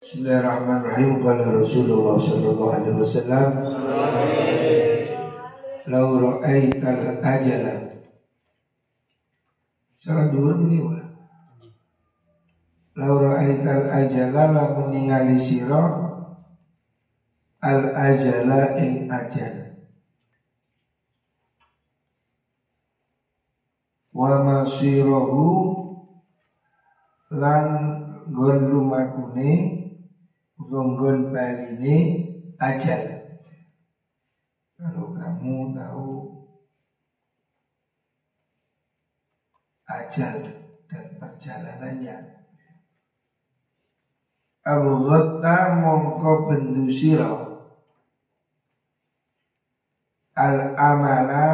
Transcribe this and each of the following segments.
Bismillahirrahmanirrahim. Qala Rasulullah sallallahu alaihi wasallam Lau ra'aital ajala. Salah dua ini wala Lau ra'aital ajala la meningali siro Al ajala ing ajal. Wa masirahu Lan gon lumakune Gonggon ini ajal Kalau kamu tahu Ajal dan perjalanannya. Abu Ghatta mongko bendu siro Al amala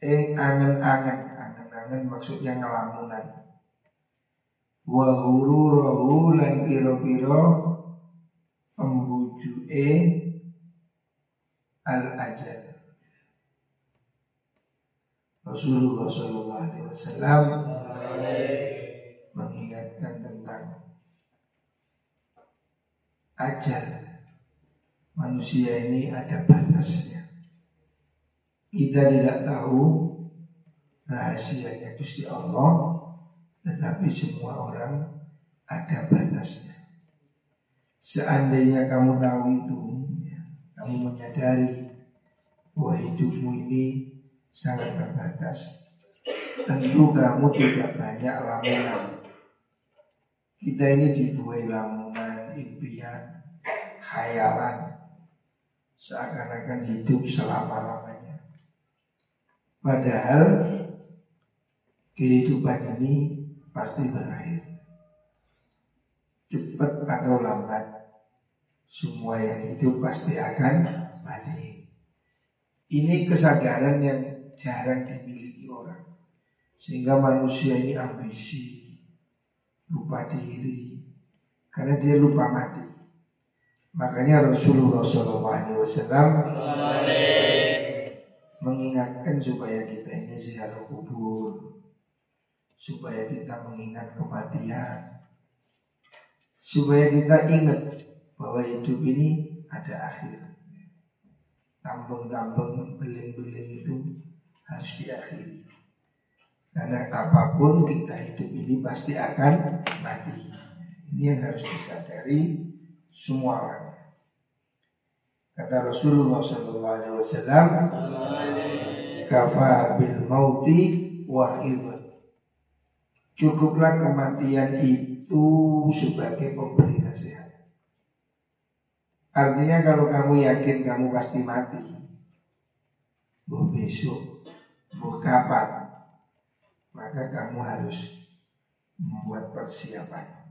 Ing angen-angen. Angen-angen maksudnya ngelamunan wa hururahu lan pira-pira pembujuke al ajal Rasulullah Shallallahu Alaihi Wasallam mengingatkan tentang ajal. Manusia ini ada batasnya. Kita tidak tahu rahasianya Gusti Allah tetapi semua orang ada batasnya. Seandainya kamu tahu itu, ya, kamu menyadari bahwa hidupmu ini sangat terbatas. Tentu kamu tidak banyak lamunan. Kita ini dibuai lamunan, impian, hayalan. Seakan-akan hidup selama-lamanya. Padahal kehidupan ini pasti berakhir. Cepat atau lambat, semua yang hidup pasti akan mati. Ini kesadaran yang jarang dimiliki orang. Sehingga manusia ini ambisi, lupa diri, karena dia lupa mati. Makanya Rasulullah SAW mengingatkan supaya kita ini ziarah kubur, supaya kita mengingat kematian, supaya kita ingat bahwa hidup ini ada akhir. Tambeng-tambeng, beling-beling itu harus diakhiri. Karena apa pun kita hidup ini pasti akan mati. Ini yang harus disadari semua orang. Kata Rasulullah SAW, kafa bil mauti wahidun Cukuplah kematian itu sebagai pemberi nasihat. Artinya kalau kamu yakin kamu pasti mati, mau besok, mau kapan, maka kamu harus membuat persiapan.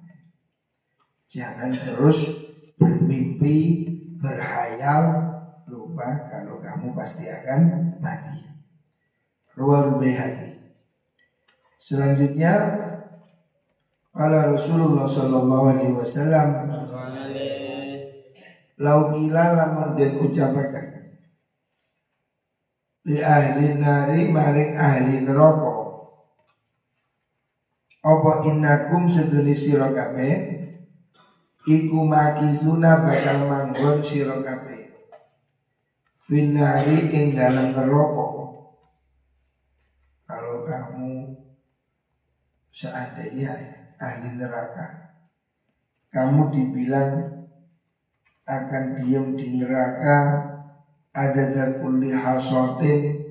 Jangan terus bermimpi, berhayal, lupa kalau kamu pasti akan mati. Ruang hati. Selanjutnya Kala Rasulullah Sallallahu Alaihi Wasallam Lau kila lamun den ucapakan. Li ahli nari maring ahli neraka. Apa innakum seduni sira kabeh? Iku makizuna bakal manggon sira kabeh. Finari ing dalam neraka. Kalau kamu seandainya ahli neraka kamu dibilang akan diam di neraka ada kulli hasotin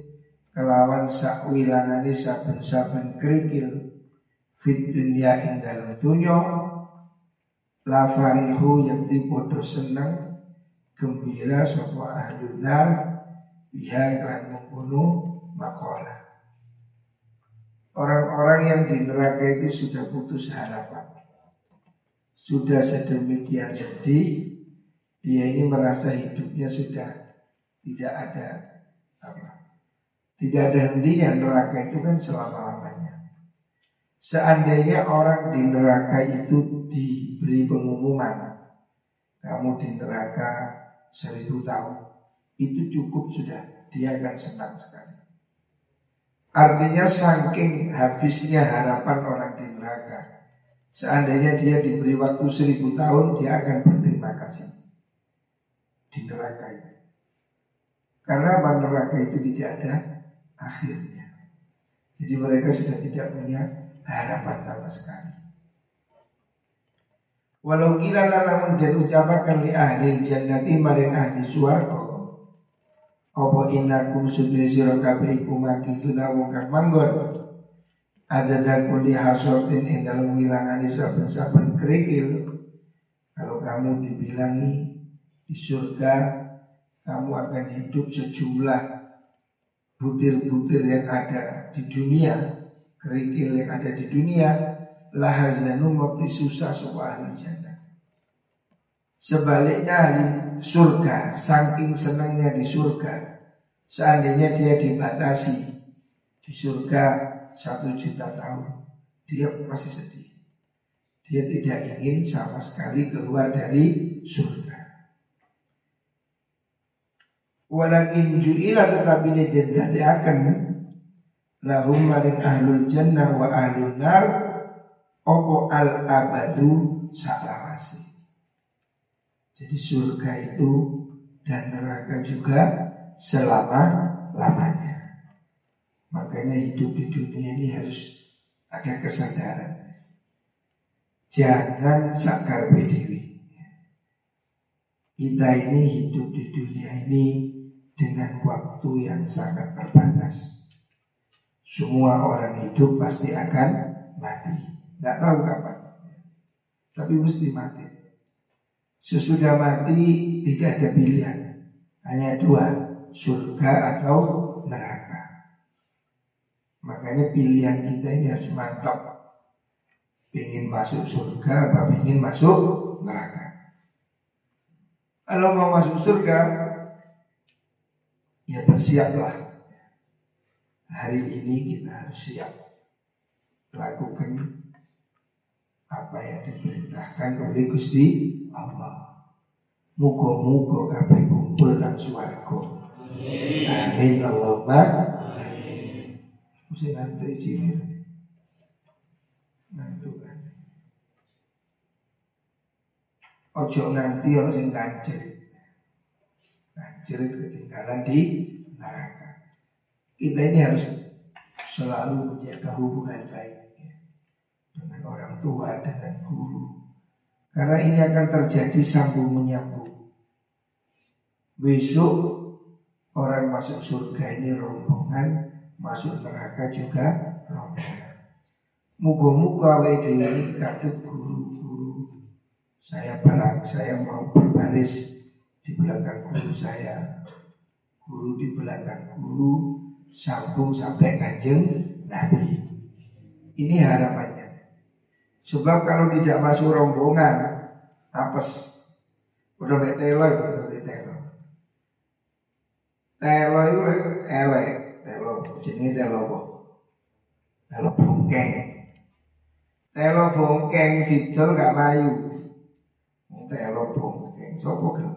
kelawan sakwilangani saben-saben kerikil fit dunia ing dalam dunya la farihu yang dipodo seneng gembira sapa ahli nar biha kan membunuh makola Orang-orang yang di neraka itu sudah putus harapan. Sudah sedemikian sedih Dia ini merasa hidupnya sudah tidak ada apa Tidak ada hentinya. Neraka itu kan selama-lamanya. Seandainya orang di neraka itu diberi pengumuman Kamu di neraka seribu tahun Itu cukup sudah Dia akan senang sekali Artinya saking habisnya harapan orang di neraka Seandainya dia diberi waktu seribu tahun, dia akan berterima kasih di neraka itu. Karena neraka itu tidak ada akhirnya. Jadi mereka sudah tidak punya harapan sama sekali. Walau kira lamun dan ucapakan li ahli jannati maring ahli suarga Apa innakum sudri sira kabeh iku makithuna wong kang manggon? Ada dakuli hasotin ing dalam wilangani saben-saben kerikil. Kalau kamu dibilangi di surga kamu akan hidup sejumlah butir-butir yang ada di dunia kerikil yang ada di dunia. Lahazanu mati susah soal jannah sebaliknya ahli surga saking senangnya di surga seandainya dia dibatasi di surga satu juta tahun dia masih sedih. Dia tidak ingin sama sekali keluar dari surga. Walakin ju'ila tetapi ini akan lahum maring ahlul jannah wa ahlul nar opo al abadu salawasi. Jadi surga itu dan neraka juga selama lamanya. Makanya hidup di dunia ini harus ada kesadaran. Jangan sakar dewi. Kita ini hidup di dunia ini dengan waktu yang sangat terbatas. Semua orang hidup pasti akan mati. Tidak tahu kapan. Tapi mesti mati. Sesudah mati tidak ada pilihan. Hanya dua, surga atau neraka. Makanya pilihan kita ini harus mantap. Ingin masuk surga apa ingin masuk neraka. Kalau mau masuk surga, ya bersiaplah. Hari ini kita harus siap lakukan apa yang diperintahkan oleh Gusti Allah. Muga-muga kabeh kumpul nang swarga. Amin Allahumma mesti ngantuk cilik. Ngantuk kan. Ojo nganti orang sing kancil. Kancil ketinggalan di neraka. Kita ini harus selalu menjaga hubungan baik dengan orang tua, dengan guru. Karena ini akan terjadi sambung menyambung. Besok orang masuk surga ini rombongan masuk neraka juga rombongan. Muga-muga dhewe ini katut guru-guru. Saya barang saya mau berbaris di belakang guru saya. Guru di belakang guru sambung sampai kanjeng Nabi. Ini harapannya. Sebab kalau tidak masuk rombongan, apes. Udah betelo, udah betelo. Telo itu elek, telo jenenge telo apa? Telo bongkeng. Telo bongkeng didol gak mayu. Telo bongkeng sapa gelem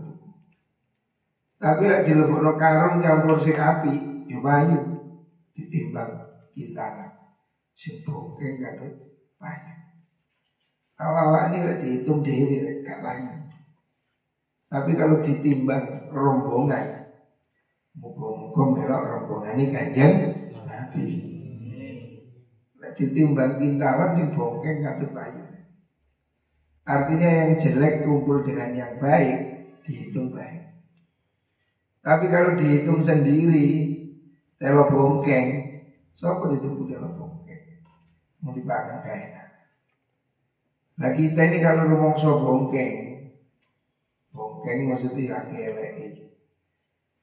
Tapi lek dilebokno karung campur sing api, yo mayu ditimbang kita sing bongkeng katut mayu. Awal-awal ini dihitung dewi gak mayu. Tapi kalau ditimbang rombongan Muka-muka melok rombongan ini kanjeng Nabi. Ditimbang tintalan sing bongkeng katut payu Artinya yang jelek kumpul dengan yang baik Dihitung baik. Tapi kalau dihitung sendiri Telo bongkeng Siapa ditunggu telo bongkeng? Mau dipangan gak enak Nah kita ini kalau ngomong so bongkeng Bongkeng maksudnya laki elek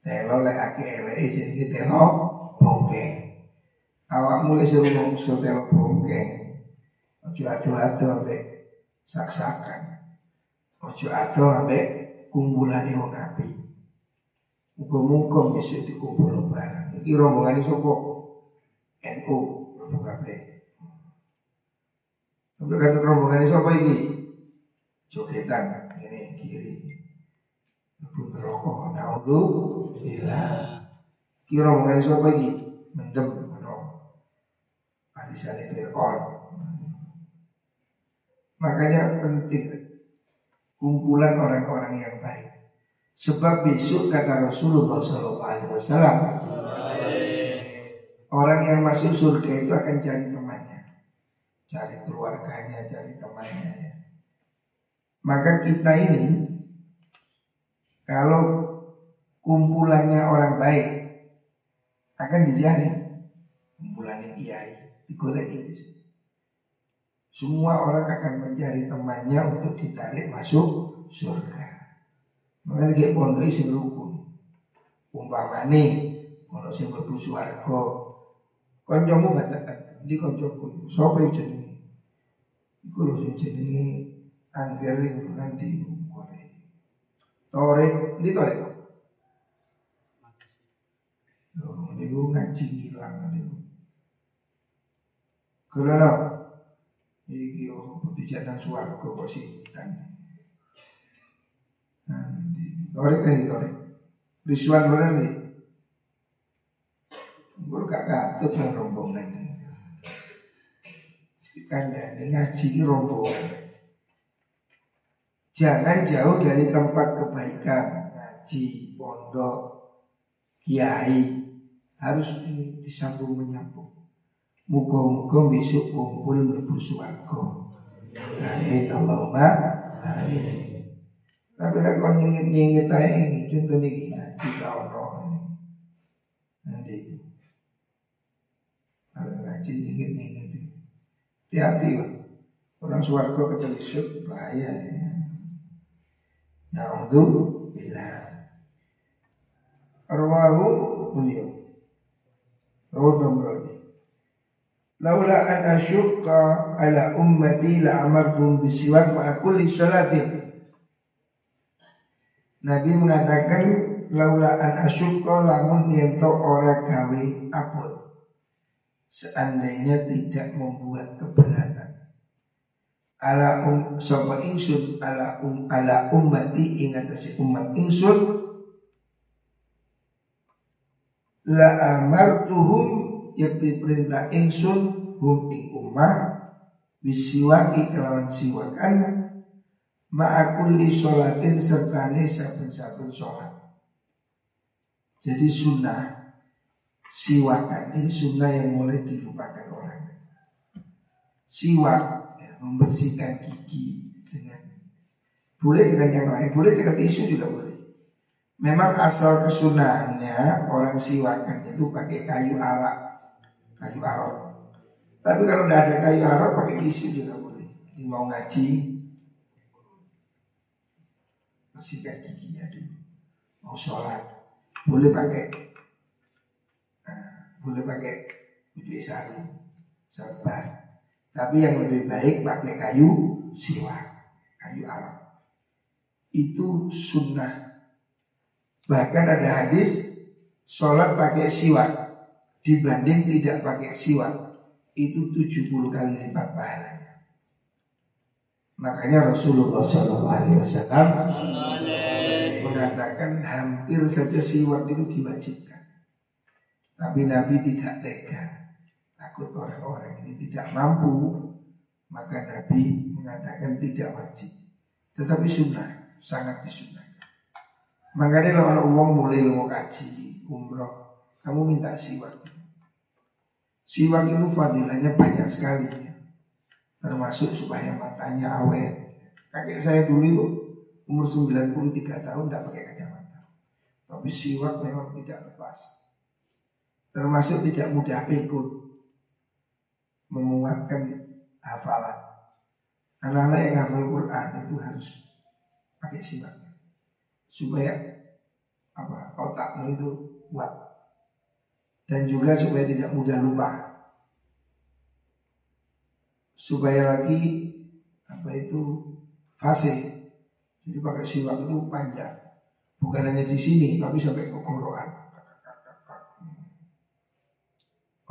Telo lek ake elek jenenge telo bongkeng. Awak mulai ngomong telo bongkeng. Ojo ado-ado ambek saksakan. Ojo ado ambek kumpulan wong api. Muga-muga besok dikumpul barang. Iki rombongan sapa? NU rombongan Tapi kata rombongan sapa iki? Jogetan ini kiri. Pun rokok. Naudhu Bila kira mengenai siapa ini mendem ada Hadisane Fir'aun Makanya penting kumpulan orang-orang yang baik. Sebab besok kata Rasulullah SAW, orang yang masuk surga itu akan cari temannya, cari keluarganya, cari temannya. Maka kita ini kalau kumpulannya orang baik akan dicari kumpulannya kiai, digolek itu. Semua orang akan mencari temannya untuk ditarik masuk surga. Makanya kayak pondok isi rukun. Umpamane ono sing mlebu swarga. Kancamu katakan di kancaku iki jenenge? Iku lho sing jenenge Angger nanti Korea. Tore, di tore. Loh, niku ngaji ngilang niku. Kalau Iki oh tidak nang suaraku kok sinten. Nanti torek ini torek. Rizwan mana nih? Gue gak katut nang rombongan ini. Kandani ngaji ini rombongan. Jangan jauh dari tempat kebaikan Ngaji, pondok, kiai Harus disambung menyambung Muka-muka besok kumpul mlebu swarga. Amin Allahumma amin. Tapi nek kon nyengit-nyengit ae contoh niki ngaji ka ono. Nanti kalau ngaji nyengit-nyengit hati-hati. Orang swarga ketelisuk bahaya ya. Na'udhu billah. Arwahu beliau. Rawat nomor Laula an asyukka ala ummati la amartum bisiwak ma'a kulli salatin. Nabi mengatakan laula an asyukka lamun yento ora gawe apun. Seandainya tidak membuat keberatan. Ala um sapa ingsun ala um ala ummati ingat si umat ingsun. La amartuhum yakti perintah ingsun hum ing ummah bisiwaki kelawan siwakan ma'akulli sholatin sertane saben-saben sholat. Jadi sunnah siwakan ini sunnah yang mulai dilupakan orang siwak ya, membersihkan gigi dengan boleh dengan yang lain boleh dengan tisu juga boleh Memang asal kesunahannya orang siwakan itu pakai kayu arak kayu arok. Tapi kalau tidak ada kayu arok pakai tisu juga boleh. Jadi mau ngaji bersihkan giginya dulu. Mau sholat boleh pakai boleh pakai baju sari, serban. Tapi yang lebih baik pakai kayu siwak, kayu arok. Itu sunnah. Bahkan ada hadis sholat pakai siwak dibanding tidak pakai siwak itu 70 kali lipat pahalanya. Makanya Rasulullah SAW mengatakan hampir saja siwak itu diwajibkan. Tapi Nabi tidak tega. Takut orang-orang ini tidak mampu. Maka Nabi mengatakan tidak wajib. Tetapi sunnah, sangat disunnah. Makanya kalau uang mulai mau kaji, umroh, kamu minta siwak. Siwak itu fadilahnya banyak sekali. Termasuk supaya matanya awet Kakek saya dulu umur 93 tahun tidak pakai kacamata Tapi siwak memang tidak lepas Termasuk tidak mudah pikun Menguatkan hafalan. Anak-anak yang hafal Quran itu harus pakai siwak Supaya apa otakmu itu kuat. Dan juga supaya tidak mudah lupa. Supaya lagi apa itu fase jadi pakai siwak itu panjang. Bukan hanya di sini tapi sampai ke koroan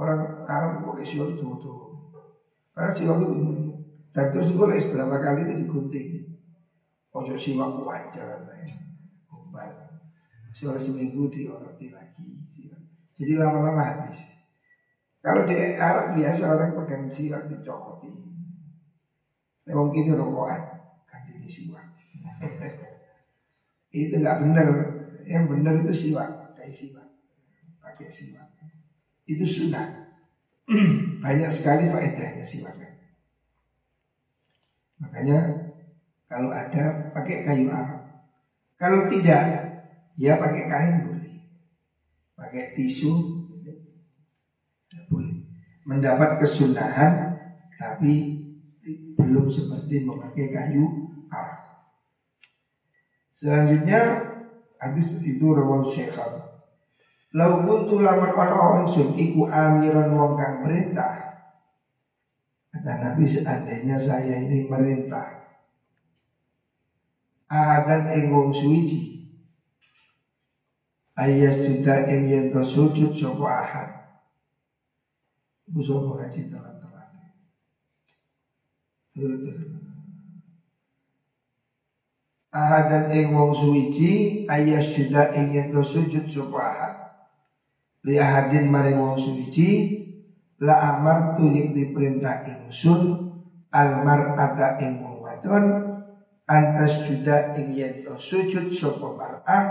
orang Arab pakai siwak itu tuh karena siwak itu dan terus boleh beberapa kali itu digunting ojo siwak wajar kumpal siwak seminggu dioroti lagi jadi lama-lama habis. Kalau di Arab biasa orang pegang siwak dicokoti. Memang kini rokokan ganti ini siwak. itu nggak benar. Yang benar itu siwak, kayak siwak, pakai siwak. Itu sunnah. Banyak sekali faedahnya siwak. Makanya kalau ada pakai kayu arang. Kalau tidak, ya pakai kain boleh. Pakai tisu boleh. Mendapat kesunahan tapi belum seperti memakai kayu arang. Selanjutnya hadis itu rawal syekhal. Lau kuntu laman orang sun iku amiran wong kang merintah. Kata Nabi seandainya saya ini merintah. Ahadan ing wong suwiji. Ayas juta ing yen sujud sapa ahad. Ibu sapa ngaji telat-telat. Ahadan ing wong suwiji ayas juta ing yen sujud sapa ahad li ahadin maring wong suci la amar tu yik diperintah ingsun al mar'ata ing wong wadon antas juda ing yen sujud sapa mar'ah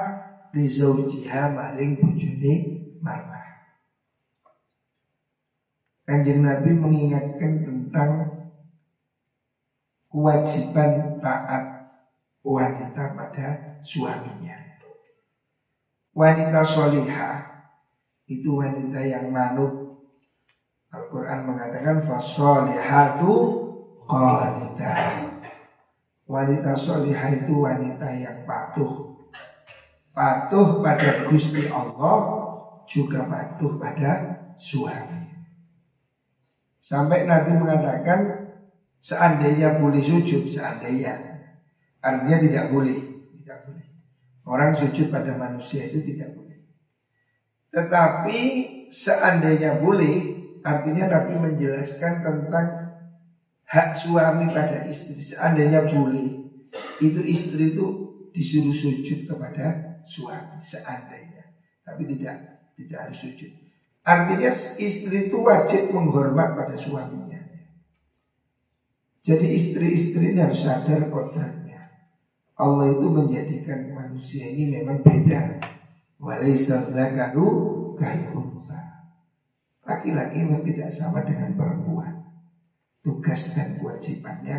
li zaujiha maring bojone mar'ah Kanjeng Nabi mengingatkan tentang kewajiban taat wanita pada suaminya. Wanita solihah itu wanita yang manut. Al-Quran mengatakan fasolihatu qanitah. Wanita solihah itu wanita yang patuh. Patuh pada Gusti Allah juga patuh pada suami. Sampai Nabi mengatakan seandainya boleh sujud, seandainya artinya tidak boleh, tidak boleh. Orang sujud pada manusia itu tidak boleh. Tetapi seandainya boleh, artinya Nabi menjelaskan tentang hak suami pada istri. Seandainya boleh, itu istri itu disuruh sujud kepada suami seandainya. Tapi tidak, tidak harus sujud. Artinya istri itu wajib menghormat pada suaminya. Jadi istri-istri ini harus sadar kodratnya. Allah itu menjadikan manusia ini memang beda Walaysa dzakaru kalunsa. Laki-laki memang tidak sama dengan perempuan. Tugas dan kewajibannya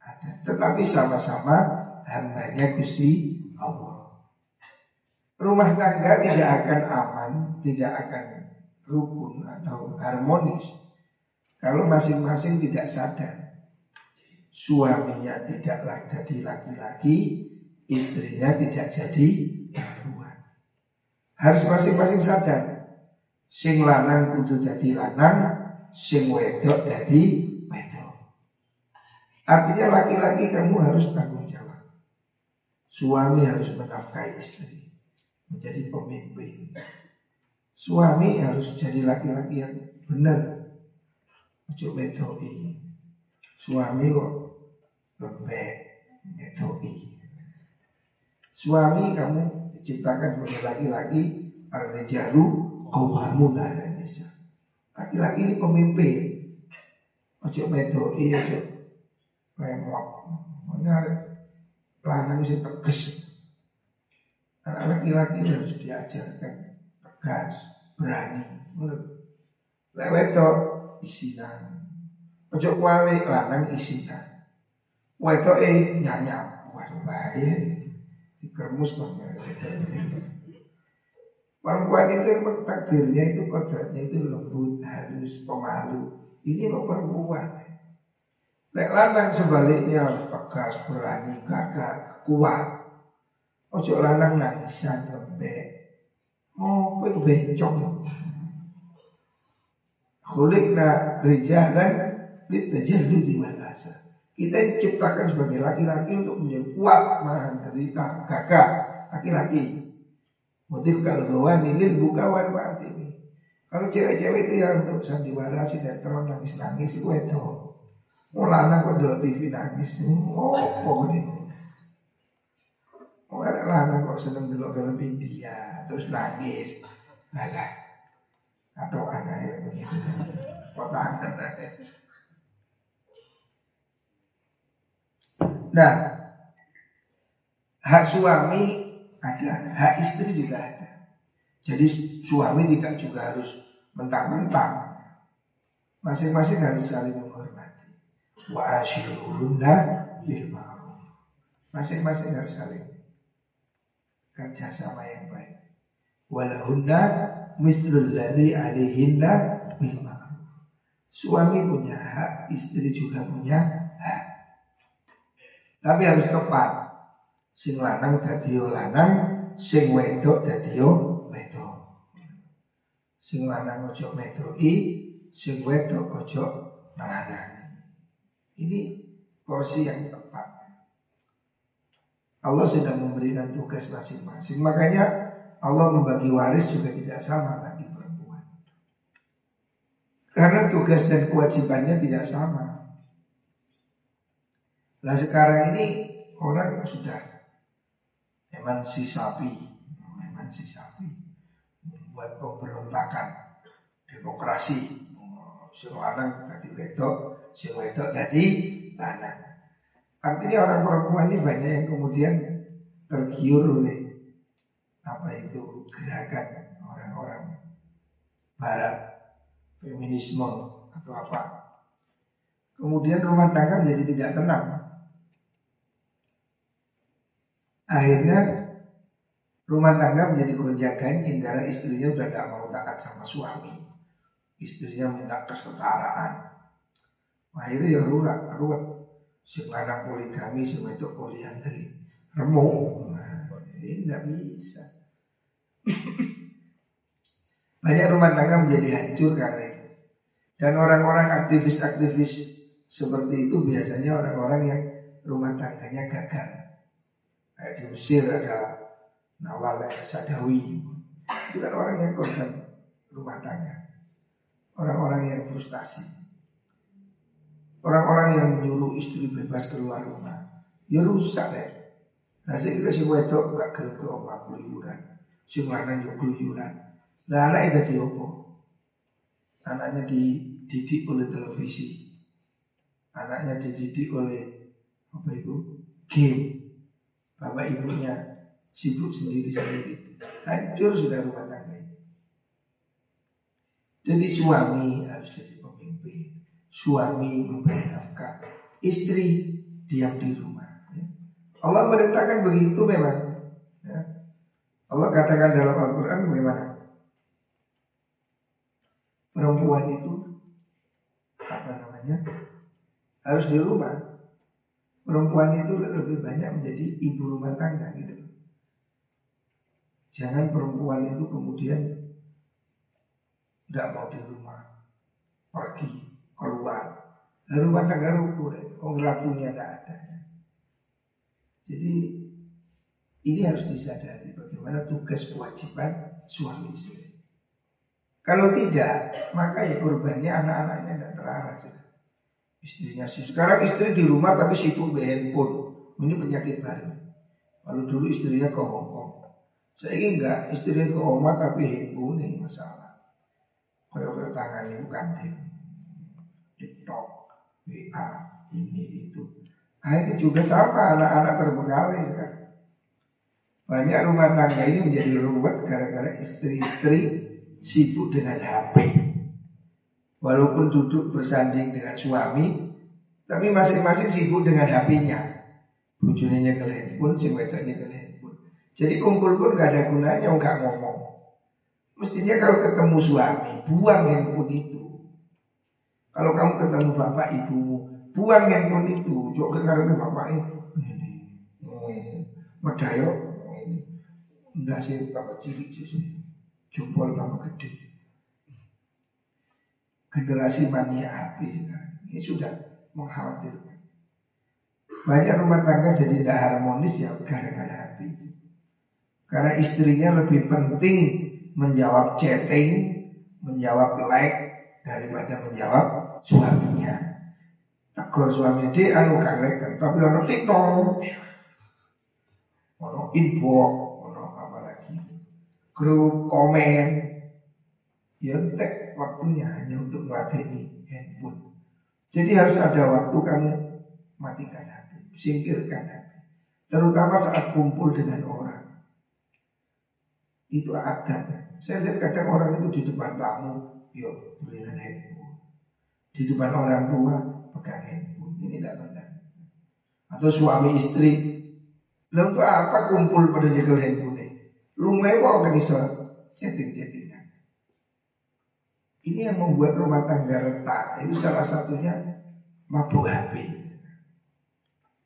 ada. Tetapi sama-sama hambanya Gusti Allah. Rumah tangga tidak akan aman, tidak akan rukun atau harmonis kalau masing-masing tidak sadar suaminya tidak jadi laki-laki, istrinya tidak jadi harus masing-masing sadar. Sing lanang kudu dadi lanang, sing wedok dadi wedok. Artinya laki-laki kamu harus tanggung jawab. Suami harus menafkahi istri, menjadi pemimpin. Suami harus jadi laki-laki yang benar. Ojo wedoi. Suami kok lembek, wedoi. Suami kamu diciptakan sebagai laki-laki Ar-Rijalu Qawwamuna Indonesia Laki-laki ini pemimpin. Ojo medoi, ojo remot Mana lanang bisa tegas. Anak laki-laki harus diajarkan tegas, berani. Leweto isinan. Ojo kuali lanang isinan. Weto eh nyanyap Waduh bahaya Dikermus kok Perempuan itu emang takdirnya itu kodratnya itu lembut, halus, pemalu. Ini lo perempuan. Lek lanang sebaliknya tegas, berani, gagah, kuat. Ojo lanang nangisan lembek. Oh, pengen bencong. Khulikna rijalan di walasa. Kita diciptakan sebagai laki-laki untuk menjadi kuat, marah, derita, gagah. Laki-laki. Motif kalau nilil buka wan ini. Kalau cewek-cewek itu yang untuk sandiwara sinetron nangis nangis itu itu. Mau lanang kok dulu TV nangis, oh kok ini. Mau ada lanang kok seneng dulu film India terus nangis, alah. Atau anak yang begitu, potangan Nah, hak suami ada, hak istri juga ada. Jadi suami tidak juga harus mentang-mentang. Masing-masing harus saling menghormati. Wa asyirunna bil. Masing-masing harus saling kerja sama yang baik. Walahunna mithlul ladzi alaihinna bil ma'ruf. Suami punya hak, istri juga punya hak. Tapi harus tepat. Sing lanang dadi lanang, sing wedok dadi wedok. Sing lanang ojo medoki, sing wedok ojo ngarani. Ini porsi yang tepat. Allah sudah memberikan tugas masing-masing. Makanya Allah membagi waris juga tidak sama bagi perempuan. Karena tugas dan kewajibannya tidak sama. Nah sekarang ini orang sudah emansi sapi, emansi sapi, membuat pemberontakan demokrasi sing lanang dadi wedok, sing wedok dadi lanang. Artinya orang perempuan ini banyak yang kemudian tergiur oleh apa itu gerakan orang-orang barat feminisme atau apa. Kemudian rumah tangga menjadi tidak tenang. Akhirnya rumah tangga menjadi gonjang ganjing karena istrinya sudah tidak mau taat sama suami istrinya minta kesetaraan. Akhirnya ya ruwet, ruwet. Si lanang poligami, si itu poliandri. Remuk. Nah, ini tidak bisa. Banyak rumah tangga menjadi hancur karena itu. Dan orang-orang aktivis-aktivis seperti itu biasanya orang-orang yang rumah tangganya gagal. Kayak di Mesir ada Nawal Sadawi. Itu kan orang yang korban rumah tangga orang-orang yang frustasi. Orang-orang yang menyuruh istri bebas keluar rumah. Ya rusak deh. Nah saya kira si wedok gak gelem ke omah keluyuran. Si lanang juga keluyuran. Nah anaknya jadi apa? Anaknya dididik oleh televisi. Anaknya dididik oleh apa itu? Game. Bapak ibunya sibuk sendiri-sendiri. Hancur sudah rumah tangga jadi suami harus jadi pemimpin, suami memberi nafkah, istri diam di rumah. Ya. Allah merintahkan begitu memang. Ya. Allah katakan dalam Al-Quran bagaimana? Perempuan itu apa namanya harus di rumah. Perempuan itu lebih banyak menjadi ibu rumah tangga gitu. Jangan perempuan itu kemudian tidak mau di rumah pergi keluar. Dan rumah tangga rubuh oh ratunya tidak ada. Jadi ini harus disadari bagaimana tugas kewajiban suami istri. Kalau tidak maka ya korbannya anak-anaknya tidak terarah istrinya sih sekarang istri di rumah tapi sibuk di handphone. Ini penyakit baru. Lalu dulu istrinya ke Hongkong saya ingin enggak istrinya ke Oma tapi handphone ini masalah. Kaya-kaya tangan itu kandil TikTok, WA, ini itu. Nah itu juga sama anak-anak terbekali sekarang. Banyak rumah tangga ini menjadi ruwet gara-gara istri-istri sibuk dengan HP Walaupun duduk bersanding dengan suami Tapi masing-masing sibuk dengan HP-nya Bujurnya ke handphone, si wedanya ke handphone Jadi kumpul pun gak ada gunanya, nggak ngomong Mestinya kalau ketemu suami, buang handphone itu. Kalau kamu ketemu bapak ibumu, buang handphone itu. Coba karena bapak ini, ini, medayo, ini, ndak sih tambah cilik sih, jempol tambah gede. Generasi mania sekarang ini sudah mengkhawatirkan. Banyak rumah tangga jadi tidak harmonis ya gara-gara itu. Karena istrinya lebih penting menjawab chatting, menjawab like daripada menjawab suaminya. Takut suami dia anu karek tapi ono TikTok, ono inbox, ono apa lagi, grup komen, ya tek waktunya hanya untuk melatih handphone. Jadi harus ada waktu kamu matikan HP. singkirkan HP. Terutama saat kumpul dengan orang. Itu adab. Saya lihat kadang orang itu di depan tamu, yuk berikan handphone. Di depan orang tua, pegang handphone. Ini tidak benar. Atau suami istri, lalu apa kumpul pada nyekel handphone? Lumai kok kan iso chatting-chattingan. Ini yang membuat rumah tangga retak. Itu salah satunya mabuk HP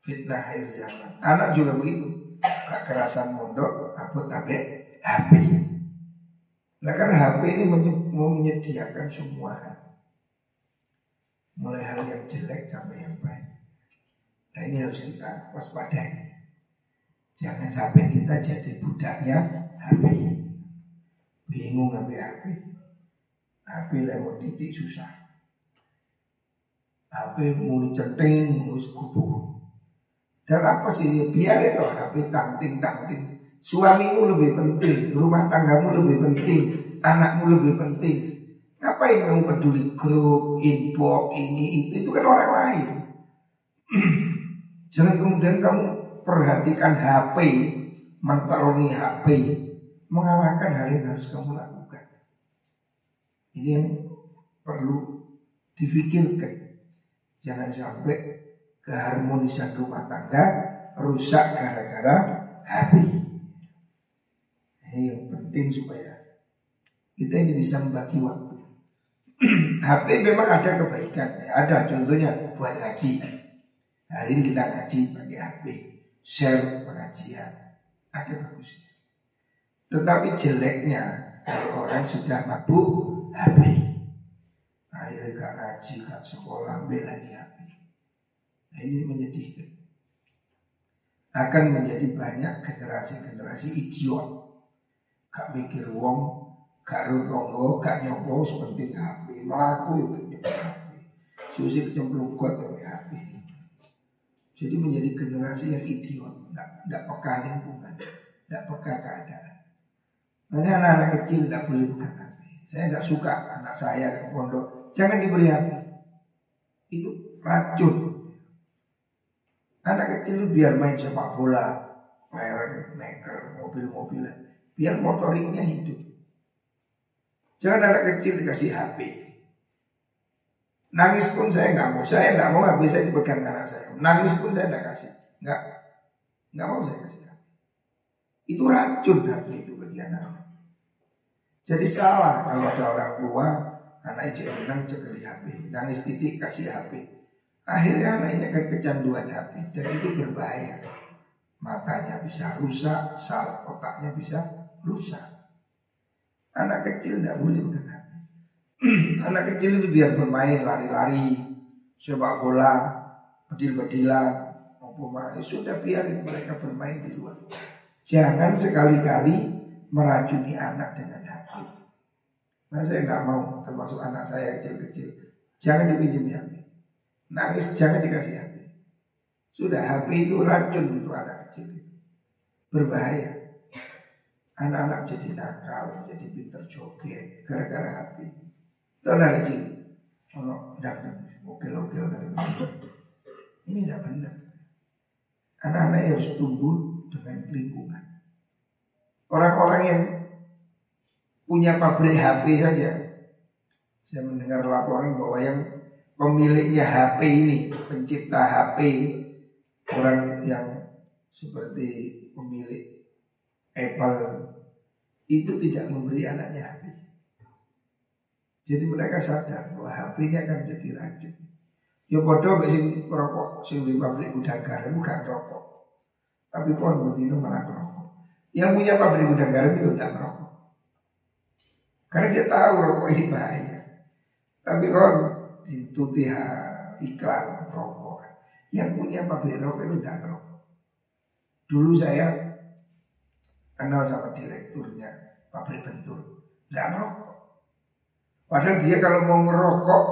fitnah akhir zaman. Anak juga begitu. Kekerasan mondok, apa tapi HP. Nah karena HP ini menyediakan semua hal. Mulai hal yang jelek sampai yang baik. Nah ini harus kita waspadai. Jangan sampai kita jadi budaknya HP. Bingung ngambil HP. HP lewat titik susah. HP mau dicenting, mau kubu dan apa sih dia biar itu HP tangting tangting. Suamimu lebih penting, rumah tanggamu lebih penting, anakmu lebih penting. Ngapain kamu peduli grup, info, ini itu itu kan orang lain. Jangan kemudian kamu perhatikan HP, mentaroni HP, mengalahkan hal yang harus kamu lakukan. Ini yang perlu difikirkan. Jangan sampai keharmonisan rumah tangga rusak gara-gara HP. Ini yang penting supaya kita ini bisa membagi waktu. HP memang ada kebaikan, ada contohnya buat ngaji. Hari ini kita ngaji pakai HP, share pengajian, ada bagusnya. Tetapi jeleknya kalau orang sudah mabuk HP, akhirnya gak ngaji, gak sekolah, ambil lagi HP. Nah, ini menyedihkan. Akan menjadi banyak generasi-generasi idiot. Gak mikir wong, gak rutonggo, gak nyopo seperti HP. Melaku itu HP. Susi kecemplungkot dari HP. Jadi menjadi generasi yang idiot. Tidak peka lingkungan. Tidak peka keadaan. Makanya anak-anak kecil tidak boleh HP. Saya tidak suka anak saya ke pondok. Jangan diberi HP. Itu racun. Anak kecil itu biar main sepak bola, merek, neker, mobil-mobilan. Biar motoriknya hidup. Jangan anak kecil dikasih HP. Nangis pun saya nggak mau. Saya nggak mau HP saya dipegang anak saya. Nangis pun saya nggak kasih. Nggak, nggak mau saya kasih HP. Itu racun HP itu bagi anak. Jadi salah kalau ada orang tua anak itu menang cekali HP, nangis titik kasih HP. Akhirnya anak ini akan kecanduan hati dan itu berbahaya. Matanya bisa rusak, sal otaknya bisa rusak. Anak kecil tidak boleh pegang hati. anak kecil itu biar bermain lari-lari, sepak bola, bedil-bedilan, maupun sudah biarin mereka bermain di luar. Jangan sekali-kali meracuni anak dengan. Nah saya nggak mau termasuk anak saya kecil-kecil. Jangan dipinjam hati. Nangis jangan dikasih HP. Sudah HP itu racun untuk anak kecil. Berbahaya. Anak-anak jadi nakal, jadi pinter joget gara-gara HP. Itu anak kecil. Kalau tidak oke-oke Ini tidak benar. Anak-anak harus tumbuh dengan lingkungan. Orang-orang yang punya pabrik HP saja. Saya mendengar laporan bahwa yang pemiliknya HP ini, pencipta HP ini orang yang seperti pemilik Apple itu tidak memberi anaknya HP. Jadi mereka sadar bahwa HP ini akan menjadi racun. Ya bodoh sing rokok sing di pabrik udang garam bukan rokok. Tapi pun begitu malah rokok. Yang punya pabrik udang garam itu tidak merokok. Karena dia tahu rokok ini bahaya. Tapi kalau dituti iklan rokok. Yang punya pabrik rokok itu tidak rokok. Dulu saya kenal sama direkturnya pabrik bentur, tidak rokok. Padahal dia kalau mau merokok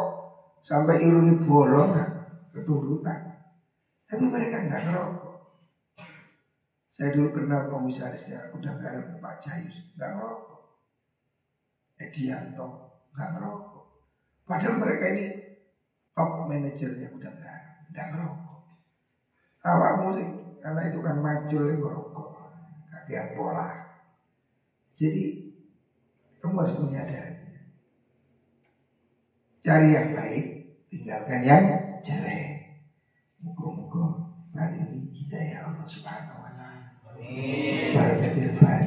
sampai irungi bolong keturunan. Tapi mereka nggak ngerokok. Saya dulu kenal komisarisnya udah garam Pak Jayus, nggak ngerokok. Eh, Edianto nggak ngerokok. Padahal mereka ini top manager yang udah nggak nggak ngerokok. Awak mulai karena itu kan macul yang ngerokok, kagian pola. Jadi kamu harus menyadari cari yang baik, tinggalkan yang jelek. Mukul mukul. hari ini kita ya Allah Subhanahu Wa Taala. Barakallahu